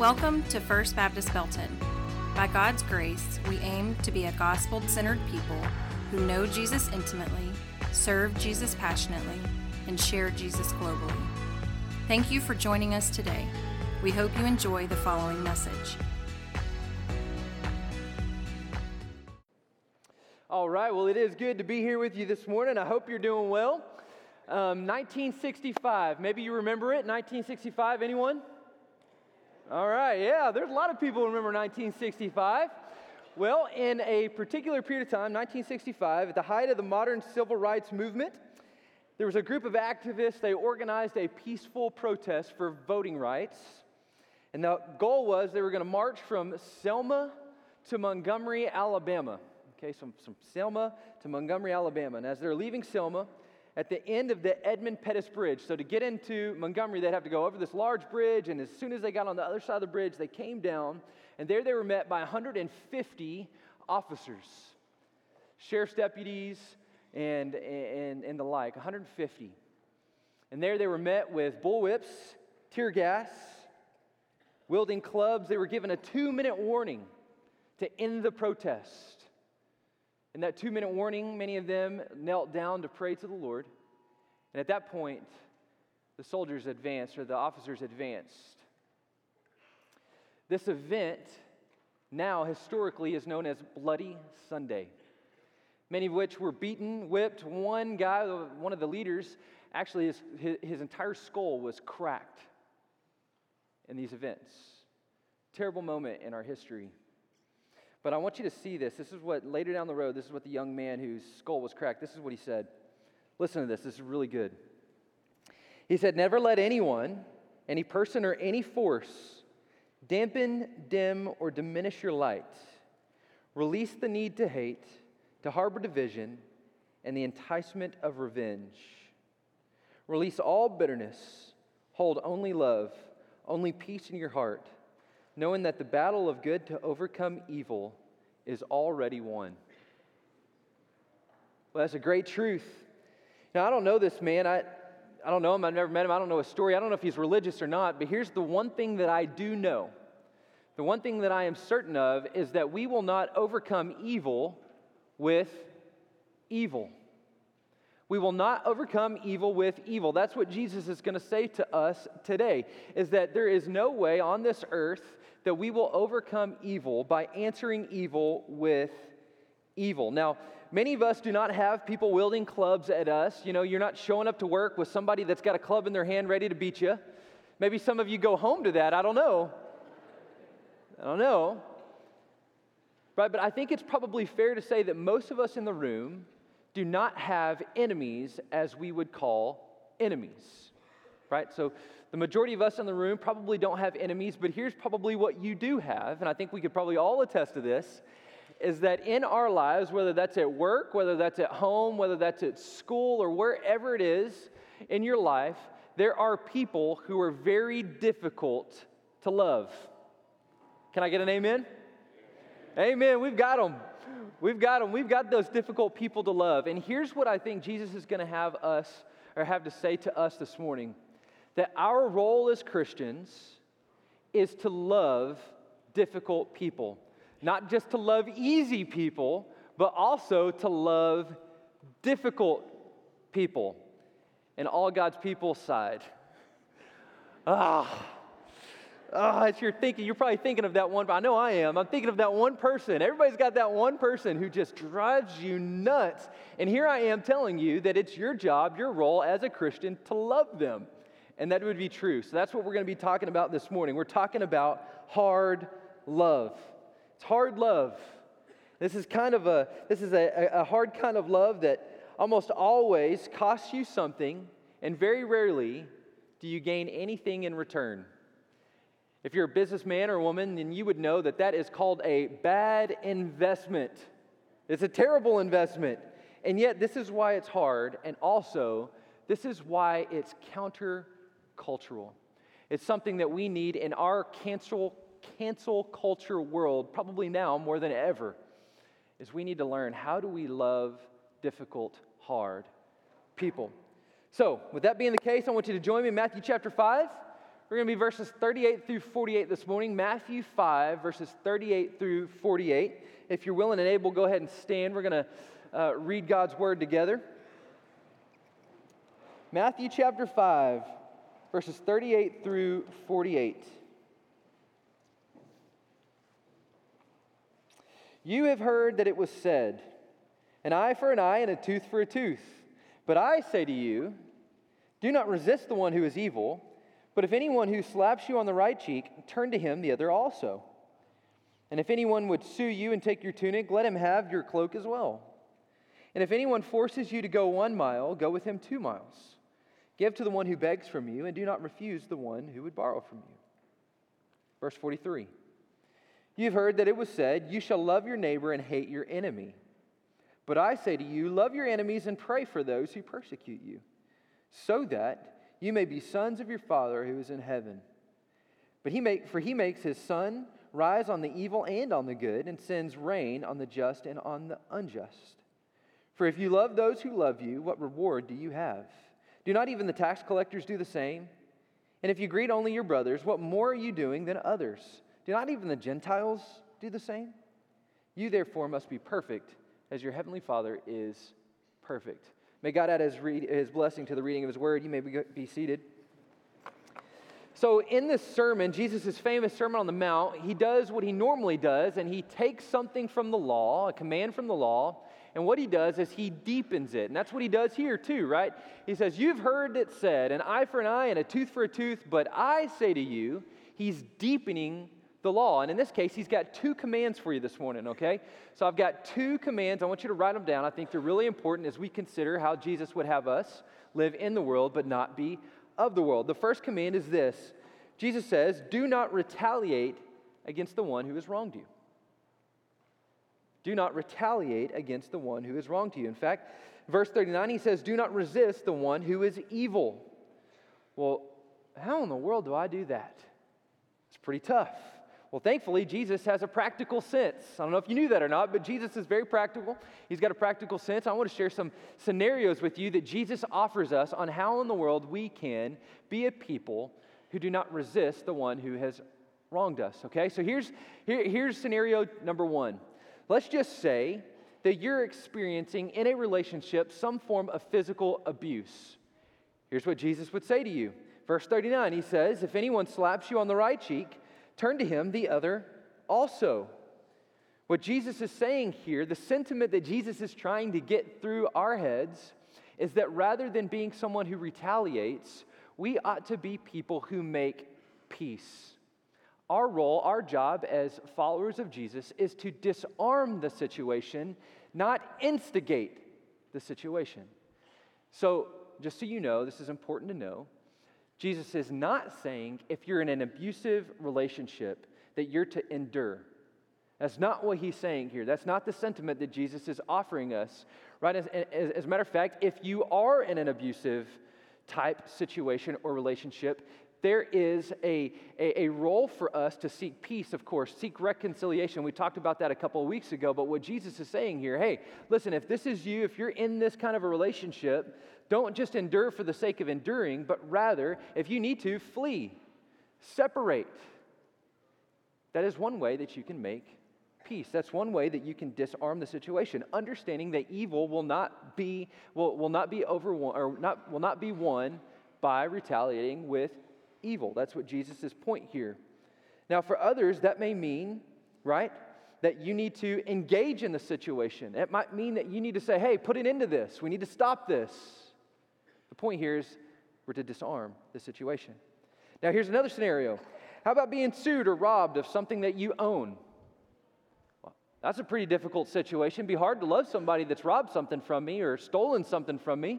Welcome to First Baptist Belton. By God's grace, we aim to be a gospel centered people who know Jesus intimately, serve Jesus passionately, and share Jesus globally. Thank you for joining us today. We hope you enjoy the following message. All right, well, it is good to be here with you this morning. I hope you're doing well. Um, 1965, maybe you remember it. 1965, anyone? All right, yeah, there's a lot of people remember 1965. Well, in a particular period of time, 1965, at the height of the modern civil rights movement, there was a group of activists, they organized a peaceful protest for voting rights. And the goal was they were going to march from Selma to Montgomery, Alabama. Okay, so from Selma to Montgomery, Alabama. And as they're leaving Selma, at the end of the Edmund Pettus Bridge. So to get into Montgomery, they'd have to go over this large bridge, and as soon as they got on the other side of the bridge, they came down, and there they were met by 150 officers, sheriff's deputies, and, and, and the like, 150. And there they were met with bullwhips, tear gas, wielding clubs. They were given a two minute warning to end the protest. In that two minute warning, many of them knelt down to pray to the Lord. And at that point, the soldiers advanced, or the officers advanced. This event, now historically, is known as Bloody Sunday. Many of which were beaten, whipped. One guy, one of the leaders, actually, his, his, his entire skull was cracked in these events. Terrible moment in our history. But I want you to see this. This is what, later down the road, this is what the young man whose skull was cracked, this is what he said. Listen to this. This is really good. He said, Never let anyone, any person, or any force dampen, dim, or diminish your light. Release the need to hate, to harbor division, and the enticement of revenge. Release all bitterness. Hold only love, only peace in your heart knowing that the battle of good to overcome evil is already won. Well, that's a great truth. Now, I don't know this man. I, I don't know him. I've never met him. I don't know his story. I don't know if he's religious or not. But here's the one thing that I do know the one thing that I am certain of is that we will not overcome evil with evil. We will not overcome evil with evil. That's what Jesus is going to say to us today is that there is no way on this earth that we will overcome evil by answering evil with evil. Now, many of us do not have people wielding clubs at us. You know, you're not showing up to work with somebody that's got a club in their hand ready to beat you. Maybe some of you go home to that. I don't know. I don't know. Right, but I think it's probably fair to say that most of us in the room do not have enemies as we would call enemies. Right? So the majority of us in the room probably don't have enemies, but here's probably what you do have, and I think we could probably all attest to this is that in our lives, whether that's at work, whether that's at home, whether that's at school, or wherever it is in your life, there are people who are very difficult to love. Can I get an amen? Amen. We've got them. We've got them. We've got those difficult people to love. And here's what I think Jesus is going to have us or have to say to us this morning that our role as Christians is to love difficult people. Not just to love easy people, but also to love difficult people. And all God's people sighed. Ah. Ah, oh, as you're thinking, you're probably thinking of that one. I know I am. I'm thinking of that one person. Everybody's got that one person who just drives you nuts. And here I am telling you that it's your job, your role as a Christian to love them and that would be true. So that's what we're going to be talking about this morning. We're talking about hard love. It's hard love. This is kind of a this is a, a hard kind of love that almost always costs you something, and very rarely do you gain anything in return. If you're a businessman or woman, then you would know that that is called a bad investment. It's a terrible investment. And yet, this is why it's hard, and also, this is why it's counter cultural. It's something that we need in our cancel, cancel culture world, probably now more than ever, is we need to learn how do we love difficult, hard people. So, with that being the case, I want you to join me in Matthew chapter 5. We're going to be verses 38 through 48 this morning. Matthew 5, verses 38 through 48. If you're willing and able, go ahead and stand. We're going to uh, read God's word together. Matthew chapter 5, verses 38 through 48. You have heard that it was said, an eye for an eye and a tooth for a tooth. But I say to you, do not resist the one who is evil, but if anyone who slaps you on the right cheek, turn to him the other also. And if anyone would sue you and take your tunic, let him have your cloak as well. And if anyone forces you to go one mile, go with him two miles. Give to the one who begs from you, and do not refuse the one who would borrow from you. Verse 43 You've heard that it was said, You shall love your neighbor and hate your enemy. But I say to you, love your enemies and pray for those who persecute you, so that you may be sons of your Father who is in heaven. But he make, for he makes his sun rise on the evil and on the good, and sends rain on the just and on the unjust. For if you love those who love you, what reward do you have? Do not even the tax collectors do the same? And if you greet only your brothers, what more are you doing than others? Do not even the Gentiles do the same? You therefore must be perfect as your heavenly Father is perfect. May God add his, read, his blessing to the reading of his word. You may be, be seated. So, in this sermon, Jesus' famous Sermon on the Mount, he does what he normally does, and he takes something from the law, a command from the law, and what he does is he deepens it. And that's what he does here, too, right? He says, You've heard it said, an eye for an eye and a tooth for a tooth, but I say to you, he's deepening the law. And in this case, he's got two commands for you this morning, okay? So I've got two commands. I want you to write them down. I think they're really important as we consider how Jesus would have us live in the world but not be of the world. The first command is this Jesus says, Do not retaliate against the one who has wronged you. Do not retaliate against the one who has wronged you. In fact, verse 39, he says, Do not resist the one who is evil. Well, how in the world do I do that? It's pretty tough. Well, thankfully, Jesus has a practical sense. I don't know if you knew that or not, but Jesus is very practical. He's got a practical sense. I want to share some scenarios with you that Jesus offers us on how in the world we can be a people who do not resist the one who has wronged us. Okay, so here's, here, here's scenario number one. Let's just say that you're experiencing in a relationship some form of physical abuse. Here's what Jesus would say to you. Verse 39, he says, If anyone slaps you on the right cheek, turn to him the other also. What Jesus is saying here, the sentiment that Jesus is trying to get through our heads, is that rather than being someone who retaliates, we ought to be people who make peace. Our role, our job as followers of Jesus is to disarm the situation, not instigate the situation. So, just so you know, this is important to know Jesus is not saying if you're in an abusive relationship that you're to endure. That's not what he's saying here. That's not the sentiment that Jesus is offering us, right? As, as, as, a matter of fact, if you are in an abusive type situation or relationship, there is a, a, a, role for us to seek peace, of course, seek reconciliation. We talked about that a couple of weeks ago, but what Jesus is saying here hey, listen, if this is you, if you're in this kind of a relationship, don't just endure for the sake of enduring, but rather, if you need to, flee, separate. That is one way that you can make peace. That's one way that you can disarm the situation, understanding that evil will not be, will, will not be over or not, will not be won by retaliating with evil. That's what Jesus' point here. Now, for others, that may mean, right, that you need to engage in the situation. It might mean that you need to say, hey, put an end to this. We need to stop this. Point here is we're to disarm the situation. Now, here's another scenario. How about being sued or robbed of something that you own? Well, that's a pretty difficult situation. It'd be hard to love somebody that's robbed something from me or stolen something from me.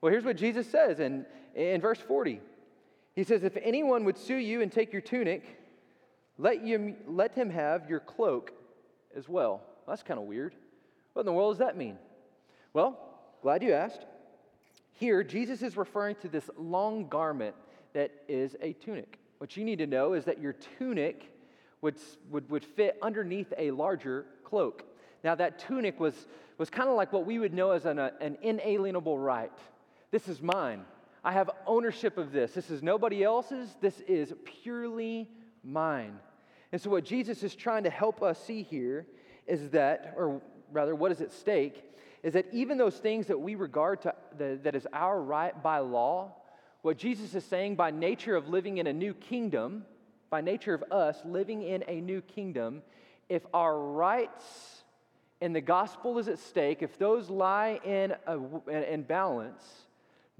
Well, here's what Jesus says in, in verse 40. He says, If anyone would sue you and take your tunic, let, you, let him have your cloak as well. well that's kind of weird. What in the world does that mean? Well, glad you asked. Here, Jesus is referring to this long garment that is a tunic. What you need to know is that your tunic would, would, would fit underneath a larger cloak. Now, that tunic was, was kind of like what we would know as an, an inalienable right. This is mine. I have ownership of this. This is nobody else's, this is purely mine. And so, what Jesus is trying to help us see here is that, or rather, what is at stake, is that even those things that we regard to, the, that is our right by law, what Jesus is saying by nature of living in a new kingdom, by nature of us living in a new kingdom, if our rights and the gospel is at stake, if those lie in, a, in balance,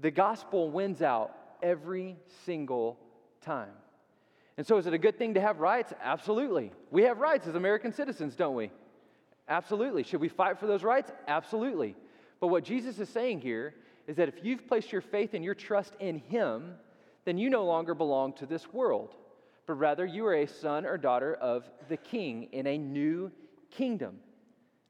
the gospel wins out every single time. And so, is it a good thing to have rights? Absolutely. We have rights as American citizens, don't we? Absolutely. Should we fight for those rights? Absolutely. But what Jesus is saying here is that if you've placed your faith and your trust in Him, then you no longer belong to this world, but rather you are a son or daughter of the King in a new kingdom.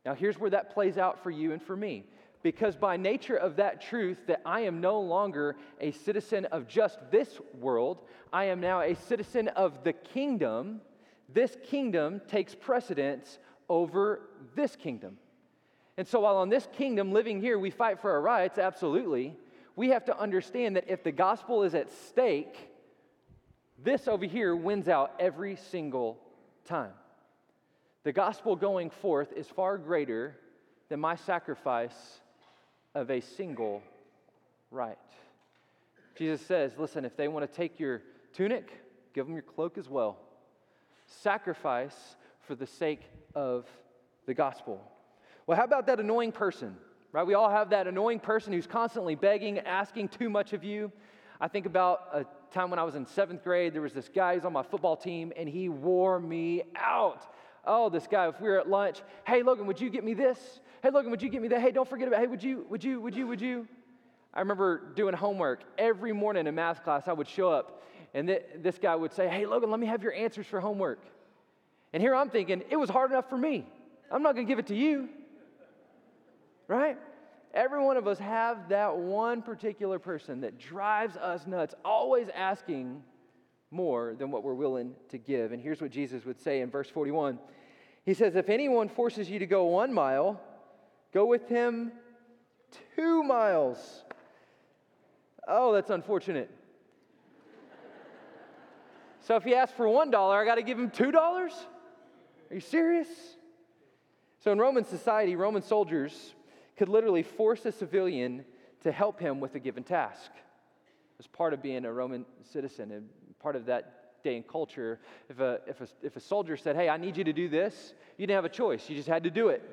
Now, here's where that plays out for you and for me. Because by nature of that truth, that I am no longer a citizen of just this world, I am now a citizen of the kingdom. This kingdom takes precedence over this kingdom. And so, while on this kingdom, living here, we fight for our rights, absolutely, we have to understand that if the gospel is at stake, this over here wins out every single time. The gospel going forth is far greater than my sacrifice of a single right. Jesus says, listen, if they want to take your tunic, give them your cloak as well. Sacrifice for the sake of the gospel. Well, how about that annoying person? Right? We all have that annoying person who's constantly begging, asking too much of you. I think about a time when I was in seventh grade, there was this guy who's on my football team, and he wore me out. Oh, this guy, if we were at lunch, hey, Logan, would you get me this? Hey, Logan, would you get me that? Hey, don't forget about, hey, would you, would you, would you, would you? I remember doing homework every morning in math class. I would show up, and th- this guy would say, hey, Logan, let me have your answers for homework. And here I'm thinking, it was hard enough for me. I'm not going to give it to you. Right? Every one of us have that one particular person that drives us nuts, always asking more than what we're willing to give. And here's what Jesus would say in verse 41. He says, If anyone forces you to go one mile, go with him two miles. Oh, that's unfortunate. so if he asks for one dollar, I got to give him two dollars? Are you serious? So, in Roman society, Roman soldiers could literally force a civilian to help him with a given task. As part of being a Roman citizen and part of that day and culture, if a, if, a, if a soldier said, Hey, I need you to do this, you didn't have a choice. You just had to do it.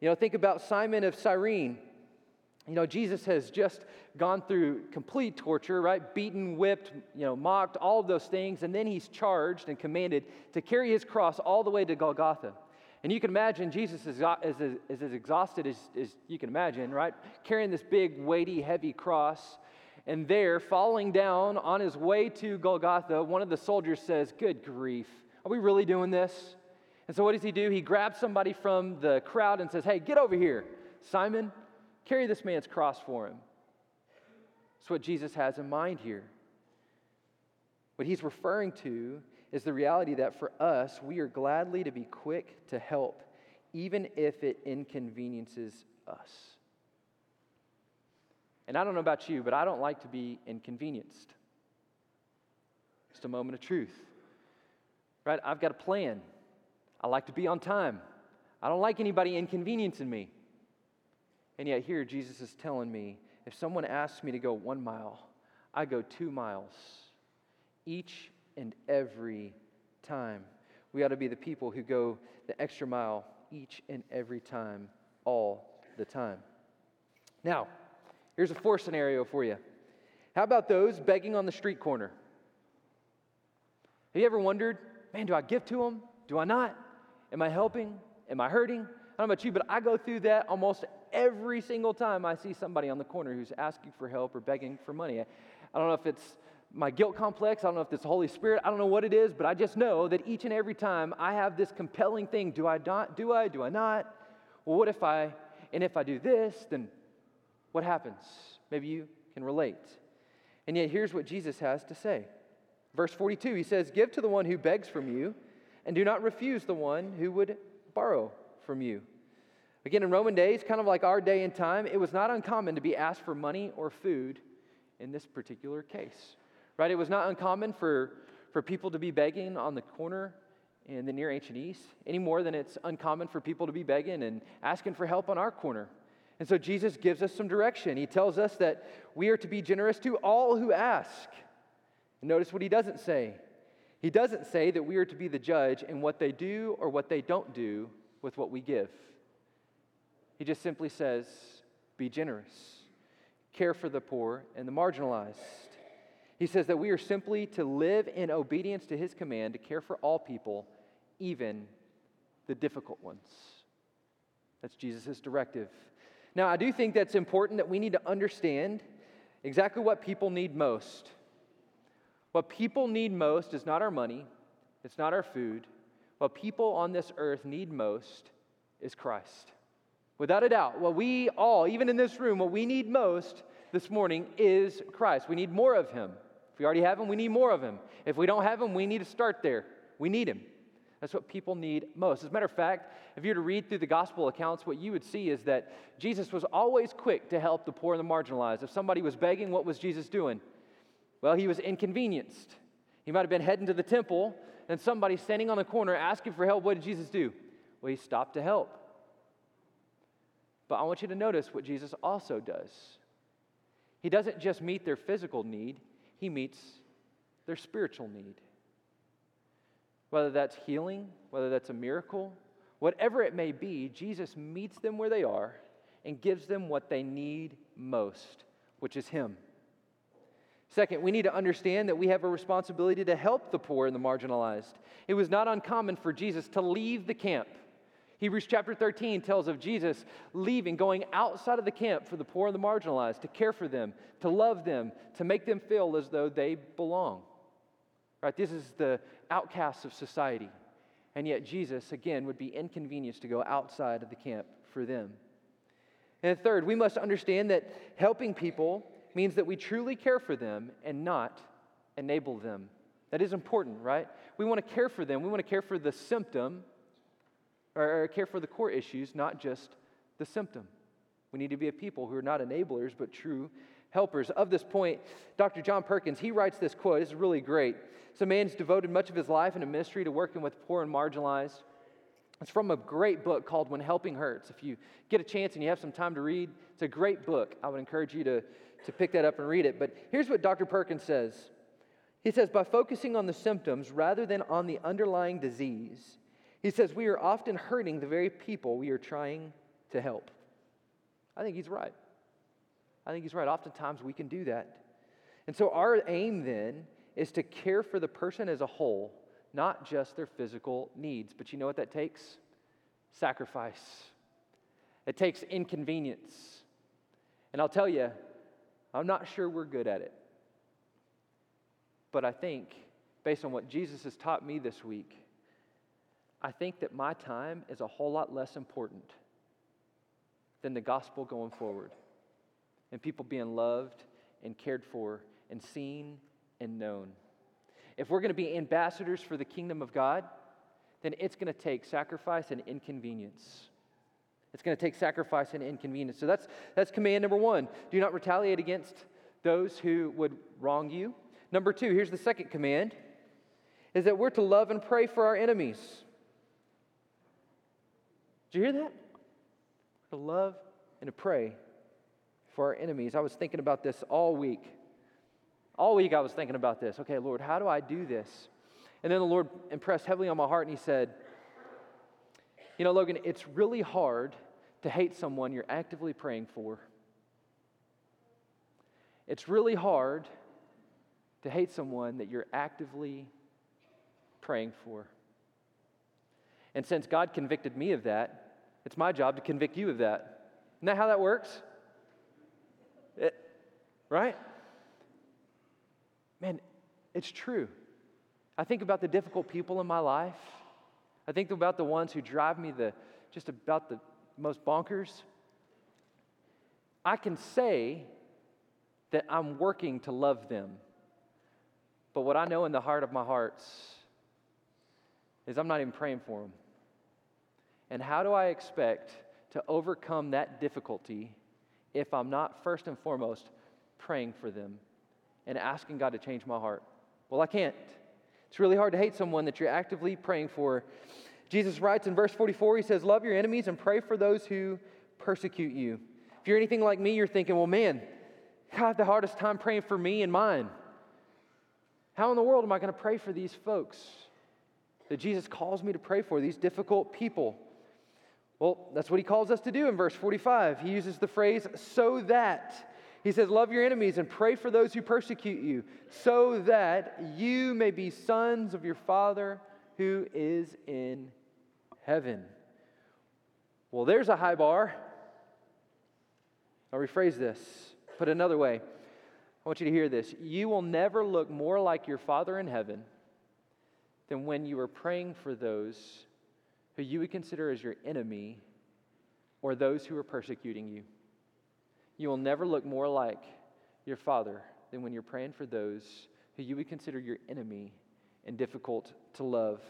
You know, think about Simon of Cyrene. You know, Jesus has just gone through complete torture, right? Beaten, whipped, you know, mocked, all of those things. And then he's charged and commanded to carry his cross all the way to Golgotha. And you can imagine Jesus is, is, is as exhausted as, as you can imagine, right? Carrying this big, weighty, heavy cross. And there, falling down on his way to Golgotha, one of the soldiers says, Good grief, are we really doing this? And so what does he do? He grabs somebody from the crowd and says, Hey, get over here. Simon, Carry this man's cross for him. That's what Jesus has in mind here. What he's referring to is the reality that for us, we are gladly to be quick to help, even if it inconveniences us. And I don't know about you, but I don't like to be inconvenienced. Just a moment of truth. Right? I've got a plan. I like to be on time. I don't like anybody inconveniencing me. And yet, here, Jesus is telling me if someone asks me to go one mile, I go two miles each and every time. We ought to be the people who go the extra mile each and every time, all the time. Now, here's a fourth scenario for you. How about those begging on the street corner? Have you ever wondered, man, do I give to them? Do I not? Am I helping? Am I hurting? I don't know about you, but I go through that almost every single time I see somebody on the corner who's asking for help or begging for money. I, don't know if it's my guilt complex. I don't know if it's the Holy Spirit. I don't know what it is, but I just know that each and every time I have this compelling thing do I not? Do I? Do I not? Well, what if I, and if I do this, then what happens? Maybe you can relate. And yet, here's what Jesus has to say. Verse 42, he says, Give to the one who begs from you, and do not refuse the one who would borrow from you. Again, in Roman days, kind of like our day and time, it was not uncommon to be asked for money or food in this particular case. Right? It was not uncommon for, for people to be begging on the corner in the Near Ancient East any more than it's uncommon for people to be begging and asking for help on our corner. And so Jesus gives us some direction. He tells us that we are to be generous to all who ask. And notice what he doesn't say. He doesn't say that we are to be the judge in what they do or what they don't do with what we give. He just simply says, be generous, care for the poor and the marginalized. He says that we are simply to live in obedience to his command to care for all people, even the difficult ones. That's Jesus' directive. Now, I do think that's important that we need to understand exactly what people need most. What people need most is not our money, it's not our food. What people on this earth need most is Christ. Without a doubt, what we all, even in this room, what we need most this morning is Christ. We need more of Him. If we already have Him, we need more of Him. If we don't have Him, we need to start there. We need Him. That's what people need most. As a matter of fact, if you were to read through the gospel accounts, what you would see is that Jesus was always quick to help the poor and the marginalized. If somebody was begging, what was Jesus doing? Well, he was inconvenienced. He might have been heading to the temple, and somebody standing on the corner asking for help. What did Jesus do? Well, he stopped to help. But I want you to notice what Jesus also does. He doesn't just meet their physical need, he meets their spiritual need. Whether that's healing, whether that's a miracle, whatever it may be, Jesus meets them where they are and gives them what they need most, which is Him. Second, we need to understand that we have a responsibility to help the poor and the marginalized. It was not uncommon for Jesus to leave the camp. Hebrews chapter 13 tells of Jesus leaving, going outside of the camp for the poor and the marginalized, to care for them, to love them, to make them feel as though they belong. Right? This is the outcasts of society. And yet, Jesus, again, would be inconvenienced to go outside of the camp for them. And third, we must understand that helping people means that we truly care for them and not enable them. That is important, right? We want to care for them. We want to care for the symptom or, or care for the core issues, not just the symptom. We need to be a people who are not enablers, but true helpers. Of this point, Dr. John Perkins, he writes this quote. It's really great. So, a man's devoted much of his life and a ministry to working with poor and marginalized. It's from a great book called When Helping Hurts. If you get a chance and you have some time to read, it's a great book. I would encourage you to, to pick that up and read it. But here's what Dr. Perkins says He says, by focusing on the symptoms rather than on the underlying disease, he says, we are often hurting the very people we are trying to help. I think he's right. I think he's right. Oftentimes we can do that. And so our aim then is to care for the person as a whole, not just their physical needs. But you know what that takes? Sacrifice. It takes inconvenience. And I'll tell you, I'm not sure we're good at it. But I think, based on what Jesus has taught me this week, I think that my time is a whole lot less important than the gospel going forward and people being loved and cared for and seen and known. If we're going to be ambassadors for the kingdom of God, then it's going to take sacrifice and inconvenience. It's going to take sacrifice and inconvenience. So that's, that's command number one do not retaliate against those who would wrong you. Number two, here's the second command is that we're to love and pray for our enemies. Did you hear that? To love and to pray for our enemies. I was thinking about this all week. All week I was thinking about this. Okay, Lord, how do I do this? And then the Lord impressed heavily on my heart and He said, You know, Logan, it's really hard to hate someone you're actively praying for. It's really hard to hate someone that you're actively praying for. And since God convicted me of that, it's my job to convict you of that. Isn't that how that works? It, right? Man, it's true. I think about the difficult people in my life. I think about the ones who drive me the just about the most bonkers. I can say that I'm working to love them. But what I know in the heart of my hearts is I'm not even praying for them. And how do I expect to overcome that difficulty if I'm not first and foremost praying for them and asking God to change my heart? Well, I can't. It's really hard to hate someone that you're actively praying for. Jesus writes in verse 44, he says, Love your enemies and pray for those who persecute you. If you're anything like me, you're thinking, Well, man, I have the hardest time praying for me and mine. How in the world am I going to pray for these folks that Jesus calls me to pray for, these difficult people? Well, that's what he calls us to do in verse 45. He uses the phrase, so that. He says, Love your enemies and pray for those who persecute you, so that you may be sons of your Father who is in heaven. Well, there's a high bar. I'll rephrase this, put another way. I want you to hear this. You will never look more like your Father in heaven than when you are praying for those who you would consider as your enemy or those who are persecuting you. You will never look more like your Father than when you're praying for those who you would consider your enemy and difficult to love.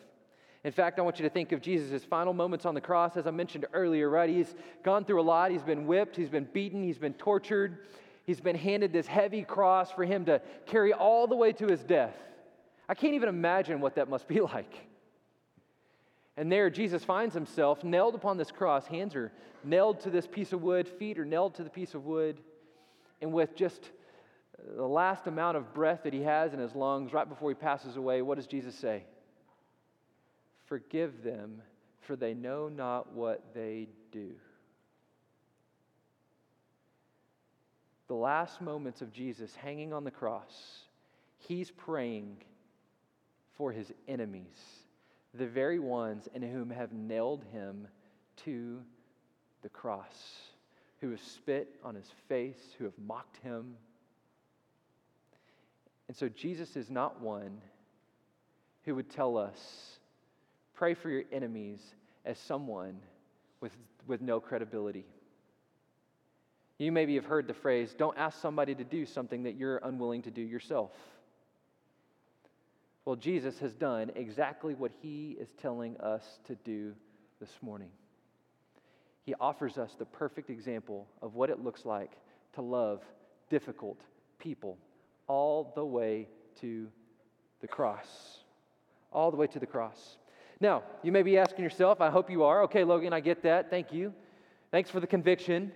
In fact, I want you to think of Jesus' final moments on the cross, as I mentioned earlier, right? He's gone through a lot. He's been whipped, he's been beaten, he's been tortured, he's been handed this heavy cross for him to carry all the way to his death. I can't even imagine what that must be like. And there, Jesus finds himself nailed upon this cross. Hands are nailed to this piece of wood, feet are nailed to the piece of wood. And with just the last amount of breath that he has in his lungs, right before he passes away, what does Jesus say? Forgive them, for they know not what they do. The last moments of Jesus hanging on the cross, he's praying for his enemies, the very ones in whom have nailed him to the cross, who have spit on his face, who have mocked him. And so Jesus is not one who would tell us Pray for your enemies as someone with, with no credibility. You maybe have heard the phrase, don't ask somebody to do something that you're unwilling to do yourself. Well, Jesus has done exactly what he is telling us to do this morning. He offers us the perfect example of what it looks like to love difficult people all the way to the cross. All the way to the cross. Now, you may be asking yourself, I hope you are. Okay, Logan, I get that. Thank you. Thanks for the conviction.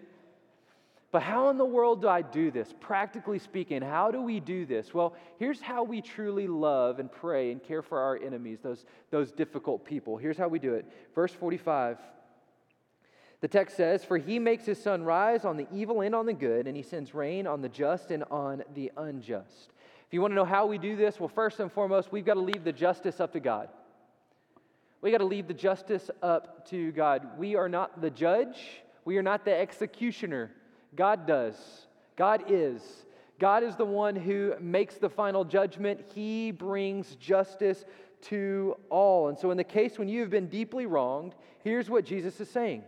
But how in the world do I do this? Practically speaking, how do we do this? Well, here's how we truly love and pray and care for our enemies, those, those difficult people. Here's how we do it. Verse 45. The text says, For he makes his sun rise on the evil and on the good, and he sends rain on the just and on the unjust. If you want to know how we do this, well, first and foremost, we've got to leave the justice up to God. We got to leave the justice up to God. We are not the judge, we are not the executioner. God does. God is. God is the one who makes the final judgment. He brings justice to all. And so, in the case when you have been deeply wronged, here's what Jesus is saying.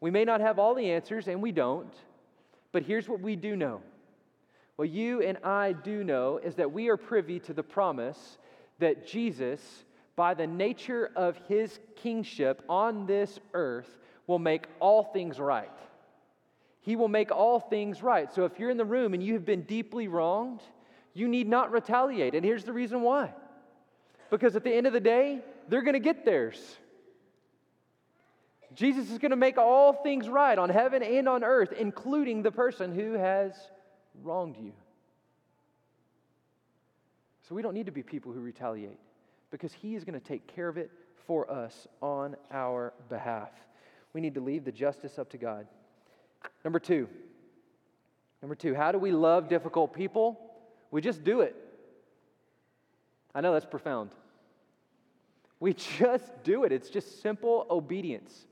We may not have all the answers, and we don't, but here's what we do know. What you and I do know is that we are privy to the promise that Jesus by the nature of his kingship on this earth, will make all things right. He will make all things right. So if you're in the room and you have been deeply wronged, you need not retaliate. And here's the reason why because at the end of the day, they're going to get theirs. Jesus is going to make all things right on heaven and on earth, including the person who has wronged you. So we don't need to be people who retaliate because He is going to take care of it for us on our behalf. We need to leave the justice up to God. Number two, number two, how do we love difficult people? We just do it. I know that's profound. We just do it. It's just simple obedience.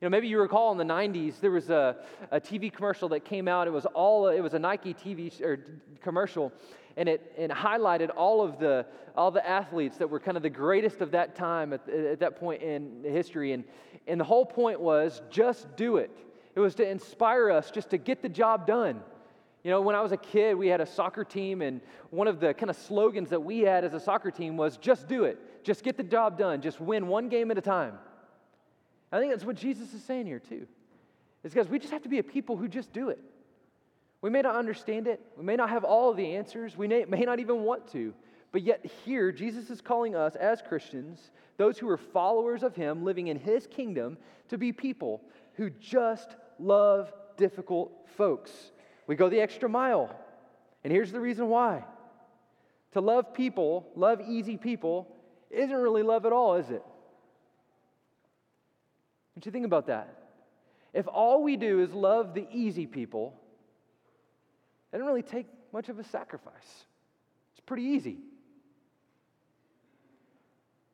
You know, maybe you recall in the 90s there was a, a TV commercial that came out. It was all it was a Nike TV or commercial, and it, and highlighted all of the all the athletes that were kind of the greatest of that time at, at that point in history and and the whole point was just do it it was to inspire us just to get the job done you know when i was a kid we had a soccer team and one of the kind of slogans that we had as a soccer team was just do it just get the job done just win one game at a time i think that's what jesus is saying here too is because we just have to be a people who just do it We may not understand it. We may not have all of the answers. We may, may not even want to. But yet, here, Jesus is calling us as Christians, those who are followers of Him, living in His kingdom, to be people who just love difficult folks. We go the extra mile. And here's the reason why to love people, love easy people, isn't really love at all, is it? Don't you think about that? If all we do is love the easy people, it doesn't really take much of a sacrifice. It's pretty easy.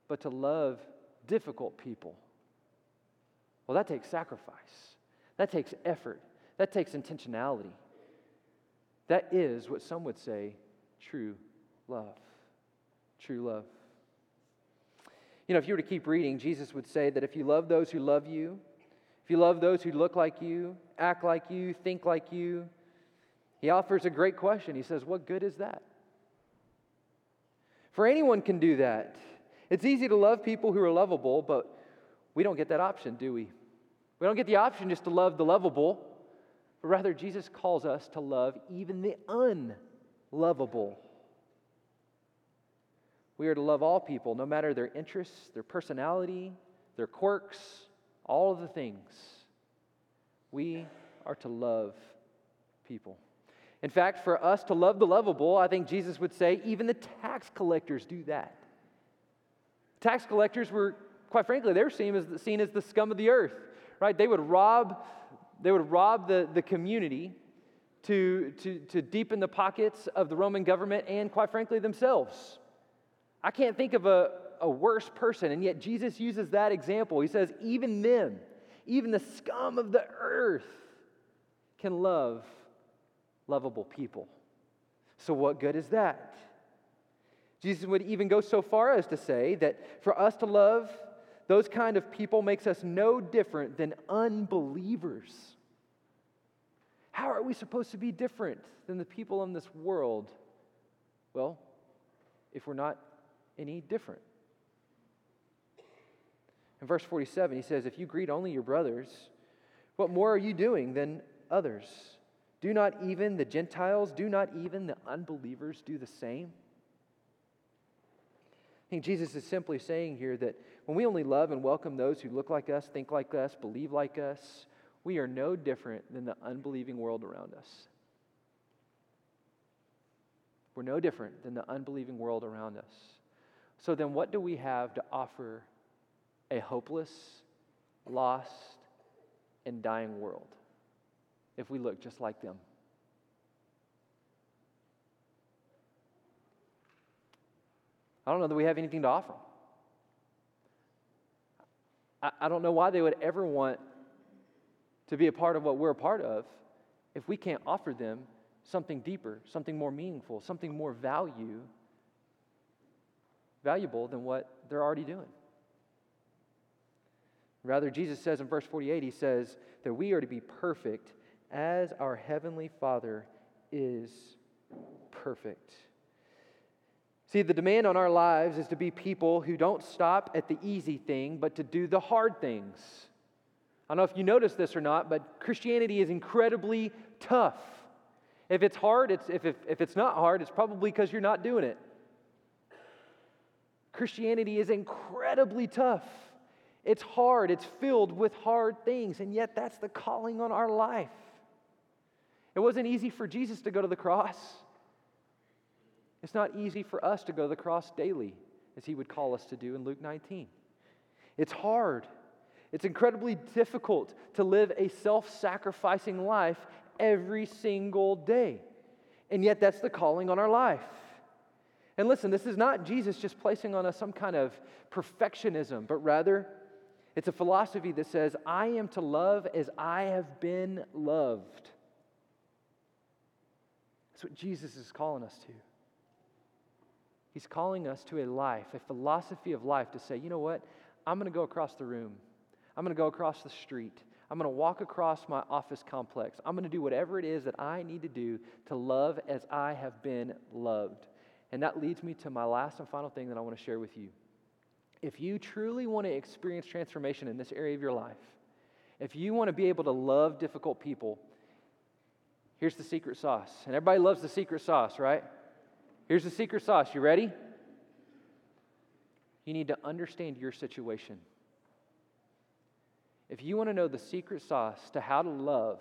But to love difficult people, well, that takes sacrifice. That takes effort. That takes intentionality. That is what some would say true love. True love. You know, if you were to keep reading, Jesus would say that if you love those who love you, if you love those who look like you, act like you, think like you, he offers a great question. He says, What good is that? For anyone can do that. It's easy to love people who are lovable, but we don't get that option, do we? We don't get the option just to love the lovable, but rather Jesus calls us to love even the unlovable. We are to love all people, no matter their interests, their personality, their quirks, all of the things. We are to love people. In fact, for us to love the lovable, I think Jesus would say even the tax collectors do that. Tax collectors were, quite frankly, they were seen as, seen as the scum of the earth, right? They would rob, they would rob the, the community to, to, to deepen the pockets of the Roman government and, quite frankly, themselves. I can't think of a, a worse person, and yet Jesus uses that example. He says, even them, even the scum of the earth, can love lovable people. So, what good is that? Jesus would even go so far as to say that for us to love those kind of people makes us no different than unbelievers. How are we supposed to be different than the people in this world? Well, if we're not any different. In verse 47, he says, If you greet only your brothers, what more are you doing than others? Do not even the Gentiles, do not even the unbelievers do the same? I think Jesus is simply saying here that when we only love and welcome those who look like us, think like us, believe like us, we are no different than the unbelieving world around us. We're no different than the unbelieving world around us. So then, what do we have to offer a hopeless, lost, and dying world if we look just like them? I don't know that we have anything to offer. I, don't know why they would ever want to be a part of what we're a part of if we can't offer them something deeper, something more meaningful, something more value valuable than what they're already doing. Rather, Jesus says in verse 48, he says that we are to be perfect as our Heavenly Father is perfect. See, the demand on our lives is to be people who don't stop at the easy thing, but to do the hard things. I don't know if you noticed this or not, but Christianity is incredibly tough. If it's hard, it's, if, if, if it's not hard, it's probably because you're not doing it. Christianity is incredibly tough. It's hard, it's filled with hard things, and yet that's the calling on our life. It wasn't easy for Jesus to go to the cross. It's not easy for us to go to the cross daily, as he would call us to do in Luke 19. It's hard. It's incredibly difficult to live a self sacrificing life every single day. And yet, that's the calling on our life. And listen, this is not Jesus just placing on us some kind of perfectionism, but rather it's a philosophy that says, I am to love as I have been loved. That's what Jesus is calling us to. He's calling us to a life, a philosophy of life to say, you know what? I'm going to go across the room. I'm going to go across the street. I'm going to walk across my office complex. I'm going to do whatever it is that I need to do to love as I have been loved. And that leads me to my last and final thing that I want to share with you. If you truly want to experience transformation in this area of your life, if you want to be able to love difficult people, Here's the secret sauce. And everybody loves the secret sauce, right? Here's the secret sauce. You ready? You need to understand your situation. If you want to know the secret sauce to how to love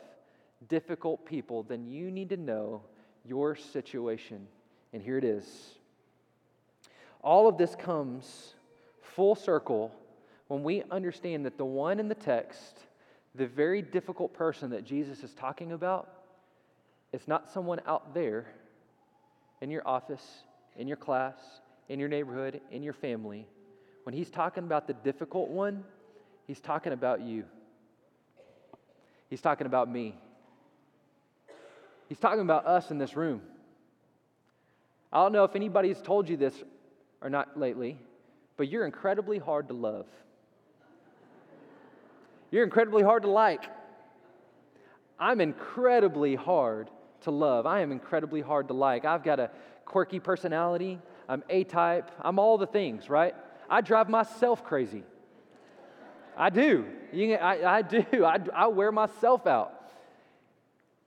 difficult people, then you need to know your situation. And here it is. All of this comes full circle when we understand that the one in the text, the very difficult person that Jesus is talking about, it's not someone out there in your office, in your class, in your neighborhood, in your family. When he's talking about the difficult one, he's talking about you. He's talking about me. He's talking about us in this room. I don't know if anybody's told you this or not lately, but you're incredibly hard to love. You're incredibly hard to like. I'm incredibly hard to love. I am incredibly hard to like. I've got a quirky personality. I'm A type. I'm all the things, right? I drive myself crazy. I do. You, I, I do. I, I wear myself out.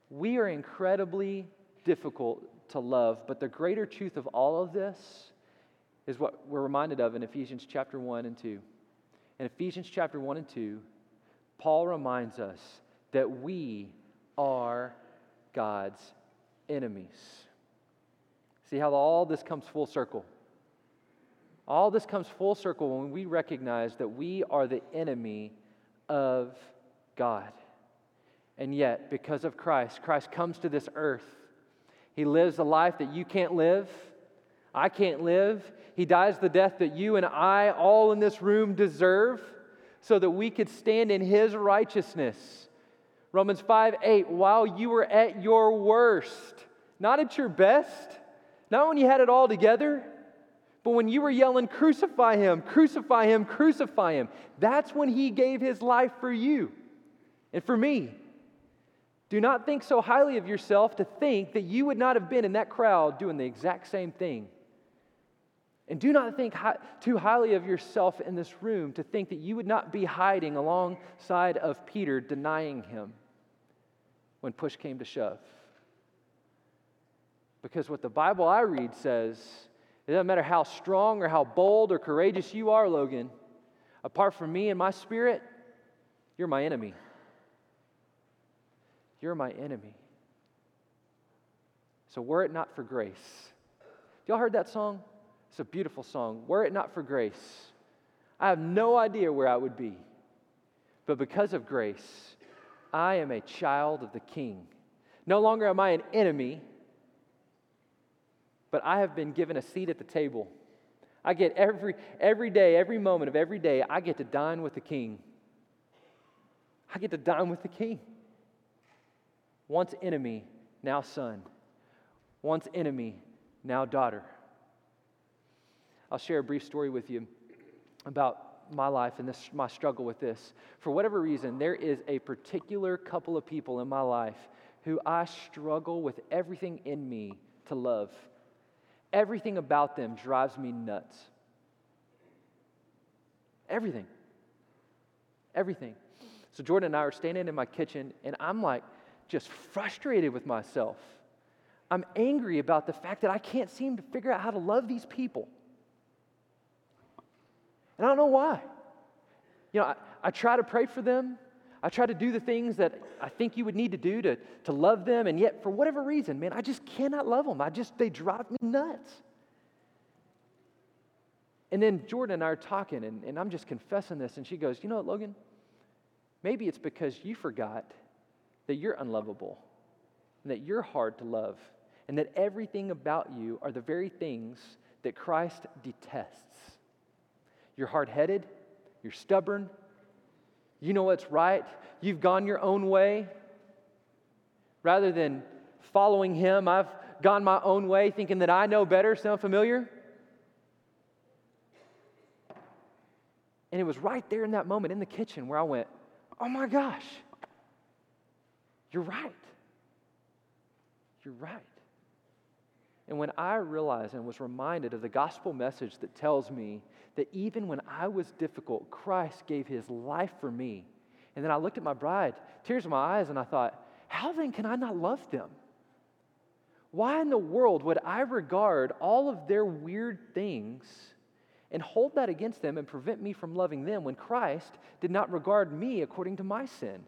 We are incredibly difficult to love, but the greater truth of all of this is what we're reminded of in Ephesians chapter 1 and 2. In Ephesians chapter 1 and 2, Paul reminds us that we are God's enemies. See how all this comes full circle? All this comes full circle when we recognize that we are the enemy of God. And yet, because of Christ, Christ comes to this earth. He lives a life that you can't live. I can't live. He dies the death that you and I, all in this room, deserve so that we could stand in His righteousness. Romans 5 8, while you were at your worst, not at your best, not when you had it all together, but when you were yelling, Crucify Him, crucify Him, crucify Him, that's when He gave His life for you and for me. Do not think so highly of yourself to think that you would not have been in that crowd doing the exact same thing. And do not think too highly of yourself in this room to think that you would not be hiding alongside of Peter, denying him when push came to shove. Because what the Bible I read says, it doesn't matter how strong or how bold or courageous you are, Logan, apart from me and my spirit, you're my enemy. You're my enemy. So, were it not for grace, y'all heard that song? It's a beautiful song. Were it not for grace, I have no idea where I would be. But because of grace, I am a child of the King. No longer am I an enemy, but I have been given a seat at the table. I get every, every day, every moment of every day, I get to dine with the King. I get to dine with the King. Once enemy, now son. Once enemy, now daughter. I'll share a brief story with you about my life and this, my struggle with this. For whatever reason, there is a particular couple of people in my life who I struggle with everything in me to love. Everything about them drives me nuts. Everything. Everything. So Jordan and I are standing in my kitchen, and I'm like just frustrated with myself. I'm angry about the fact that I can't seem to figure out how to love these people. And I don't know why. You know, I, I try to pray for them. I try to do the things that I think you would need to do to, to love them, and yet, for whatever reason, man, I just cannot love them. I just, they drive me nuts. And then Jordan and I are talking, and, and I'm just confessing this, and she goes, You know what, Logan? Maybe it's because you forgot that you're unlovable, and that you're hard to love, and that everything about you are the very things that Christ detests. You're hard headed, you're stubborn, you know what's right, you've gone your own way. Rather than following Him, I've gone my own way thinking that I know better. Sound familiar? And it was right there in that moment in the kitchen where I went, oh my gosh, you're right. You're right. And when I realized and was reminded of the gospel message that tells me that even when I was difficult, Christ gave his life for me. And then I looked at my bride, tears in my eyes, and I thought, how then can I not love them? Why in the world would I regard all of their weird things and hold that against them and prevent me from loving them when Christ did not regard me according to my sin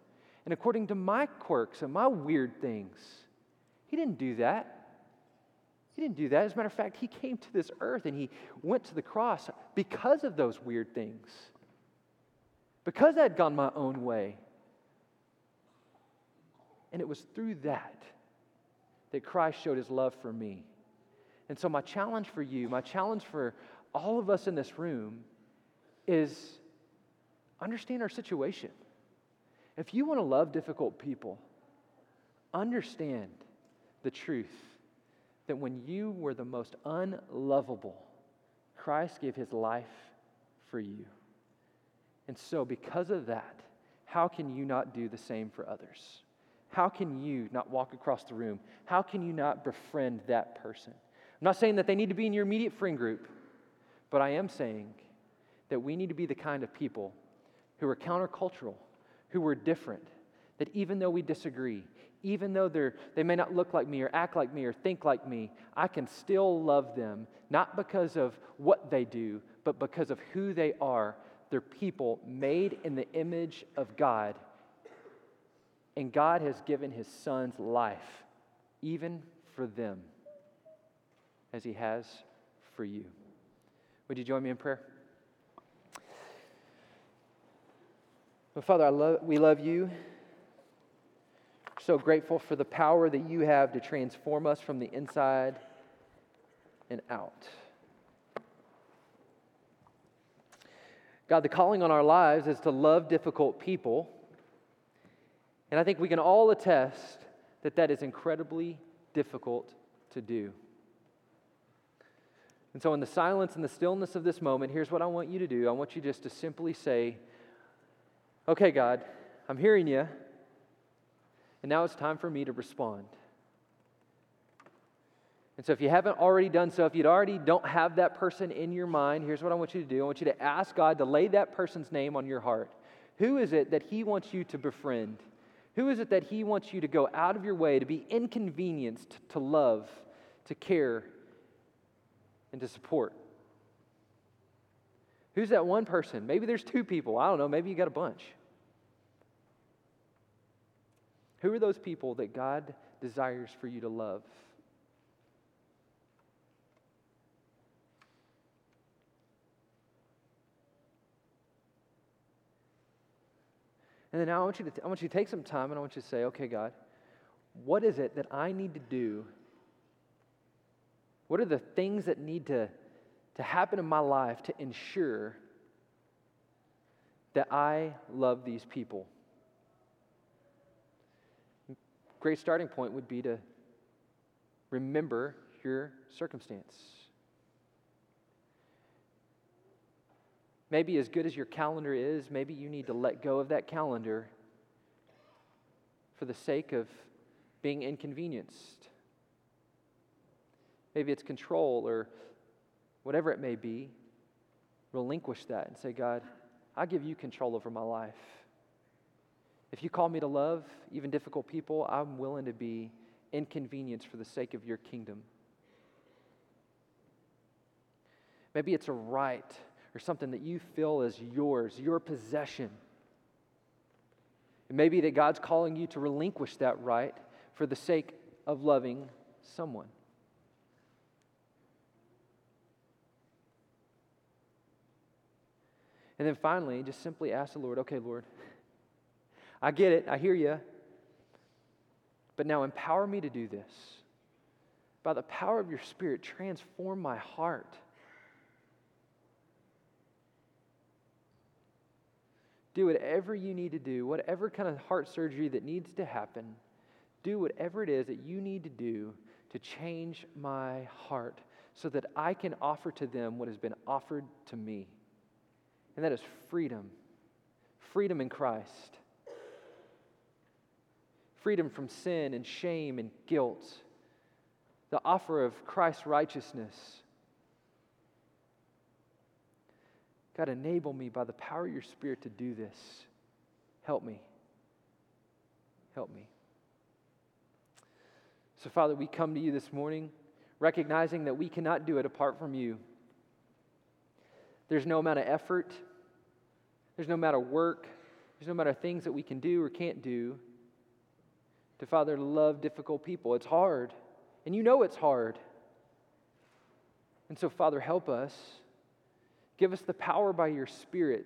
and according to my quirks and my weird things? He didn't do that. He didn't do that. As a matter of fact, he came to this earth and he went to the cross because of those weird things. Because I had gone my own way. And it was through that that Christ showed his love for me. And so, my challenge for you, my challenge for all of us in this room is understand our situation. If you want to love difficult people, understand the truth that when you were the most unlovable, Christ gave his life for you. And so, because of that, how can you not do the same for others? How can you not walk across the room? How can you not befriend that person? I'm not saying that they need to be in your immediate friend group, but I am saying that we need to be the kind of people who are countercultural, who are different, that even though we disagree, even though they're, they may not look like me or act like me or think like me, I can still love them, not because of what they do, but because of who they are. They're people made in the image of God and God has given his son's life, even for them, as he has for you. Would you join me in prayer? Well, Father, I love, we love you. So grateful for the power that you have to transform us from the inside and out. God, the calling on our lives is to love difficult people and I think we can all attest that that is incredibly difficult to do. And so, in the silence and the stillness of this moment, here's what I want you to do. I want you just to simply say, Okay, God, I'm hearing you, and now it's time for me to respond. And so, if you haven't already done so, if you'd already don't have that person in your mind, here's what I want you to do I want you to ask God to lay that person's name on your heart. Who is it that He wants you to befriend? Who is it that He wants you to go out of your way to be inconvenienced to love, to care, and to support? Who's that one person? Maybe there's two people. I don't know. Maybe you got a bunch. Who are those people that God desires for you to love? And then now I want you to, I want you to take some time and I want you to say, okay, God, what is it that I need to do? What are the things that need to, to happen in my life to ensure that I love these people? Great starting point would be to remember your circumstance. Maybe as good as your calendar is, maybe you need to let go of that calendar for the sake of being inconvenienced. Maybe it's control or whatever it may be. Relinquish that and say, God, I give you control over my life. If you call me to love even difficult people, I'm willing to be inconvenienced for the sake of your kingdom. Maybe it's a right or something that you feel is yours, your possession. It may be that God's calling you to relinquish that right for the sake of loving someone. And then finally, just simply ask the Lord, okay, Lord, I get it, I hear you, but now empower me to do this. By the power of your Spirit, transform my heart Do whatever you need to do, whatever kind of heart surgery that needs to happen. Do whatever it is that you need to do to change my heart so that I can offer to them what has been offered to me. And that is freedom freedom in Christ, freedom from sin and shame and guilt, the offer of Christ's righteousness God, enable me by the power of your Spirit to do this. Help me. Help me. So, Father, we come to you this morning recognizing that we cannot do it apart from you. There's no amount of effort, there's no amount of work, there's no amount of things that we can do or can't do to, Father, love difficult people. It's hard, and you know it's hard. And so, Father, help us. Give us the power by your Spirit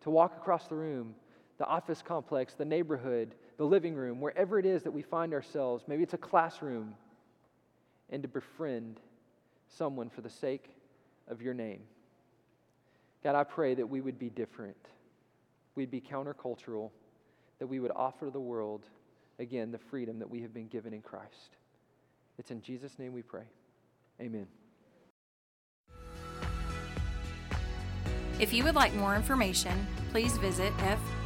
to walk across the room, the office complex, the neighborhood, the living room, wherever it is that we find ourselves. Maybe it's a classroom, and to befriend someone for the sake of your name. God, I pray that we would be different. We'd be countercultural, that we would offer the world, again, the freedom that we have been given in Christ. It's in Jesus' name we pray. Amen. If you would like more information, please visit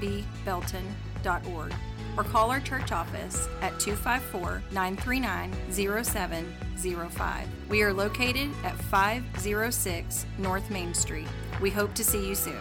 fbbelton.org or call our church office at 254 939 0705. We are located at 506 North Main Street. We hope to see you soon.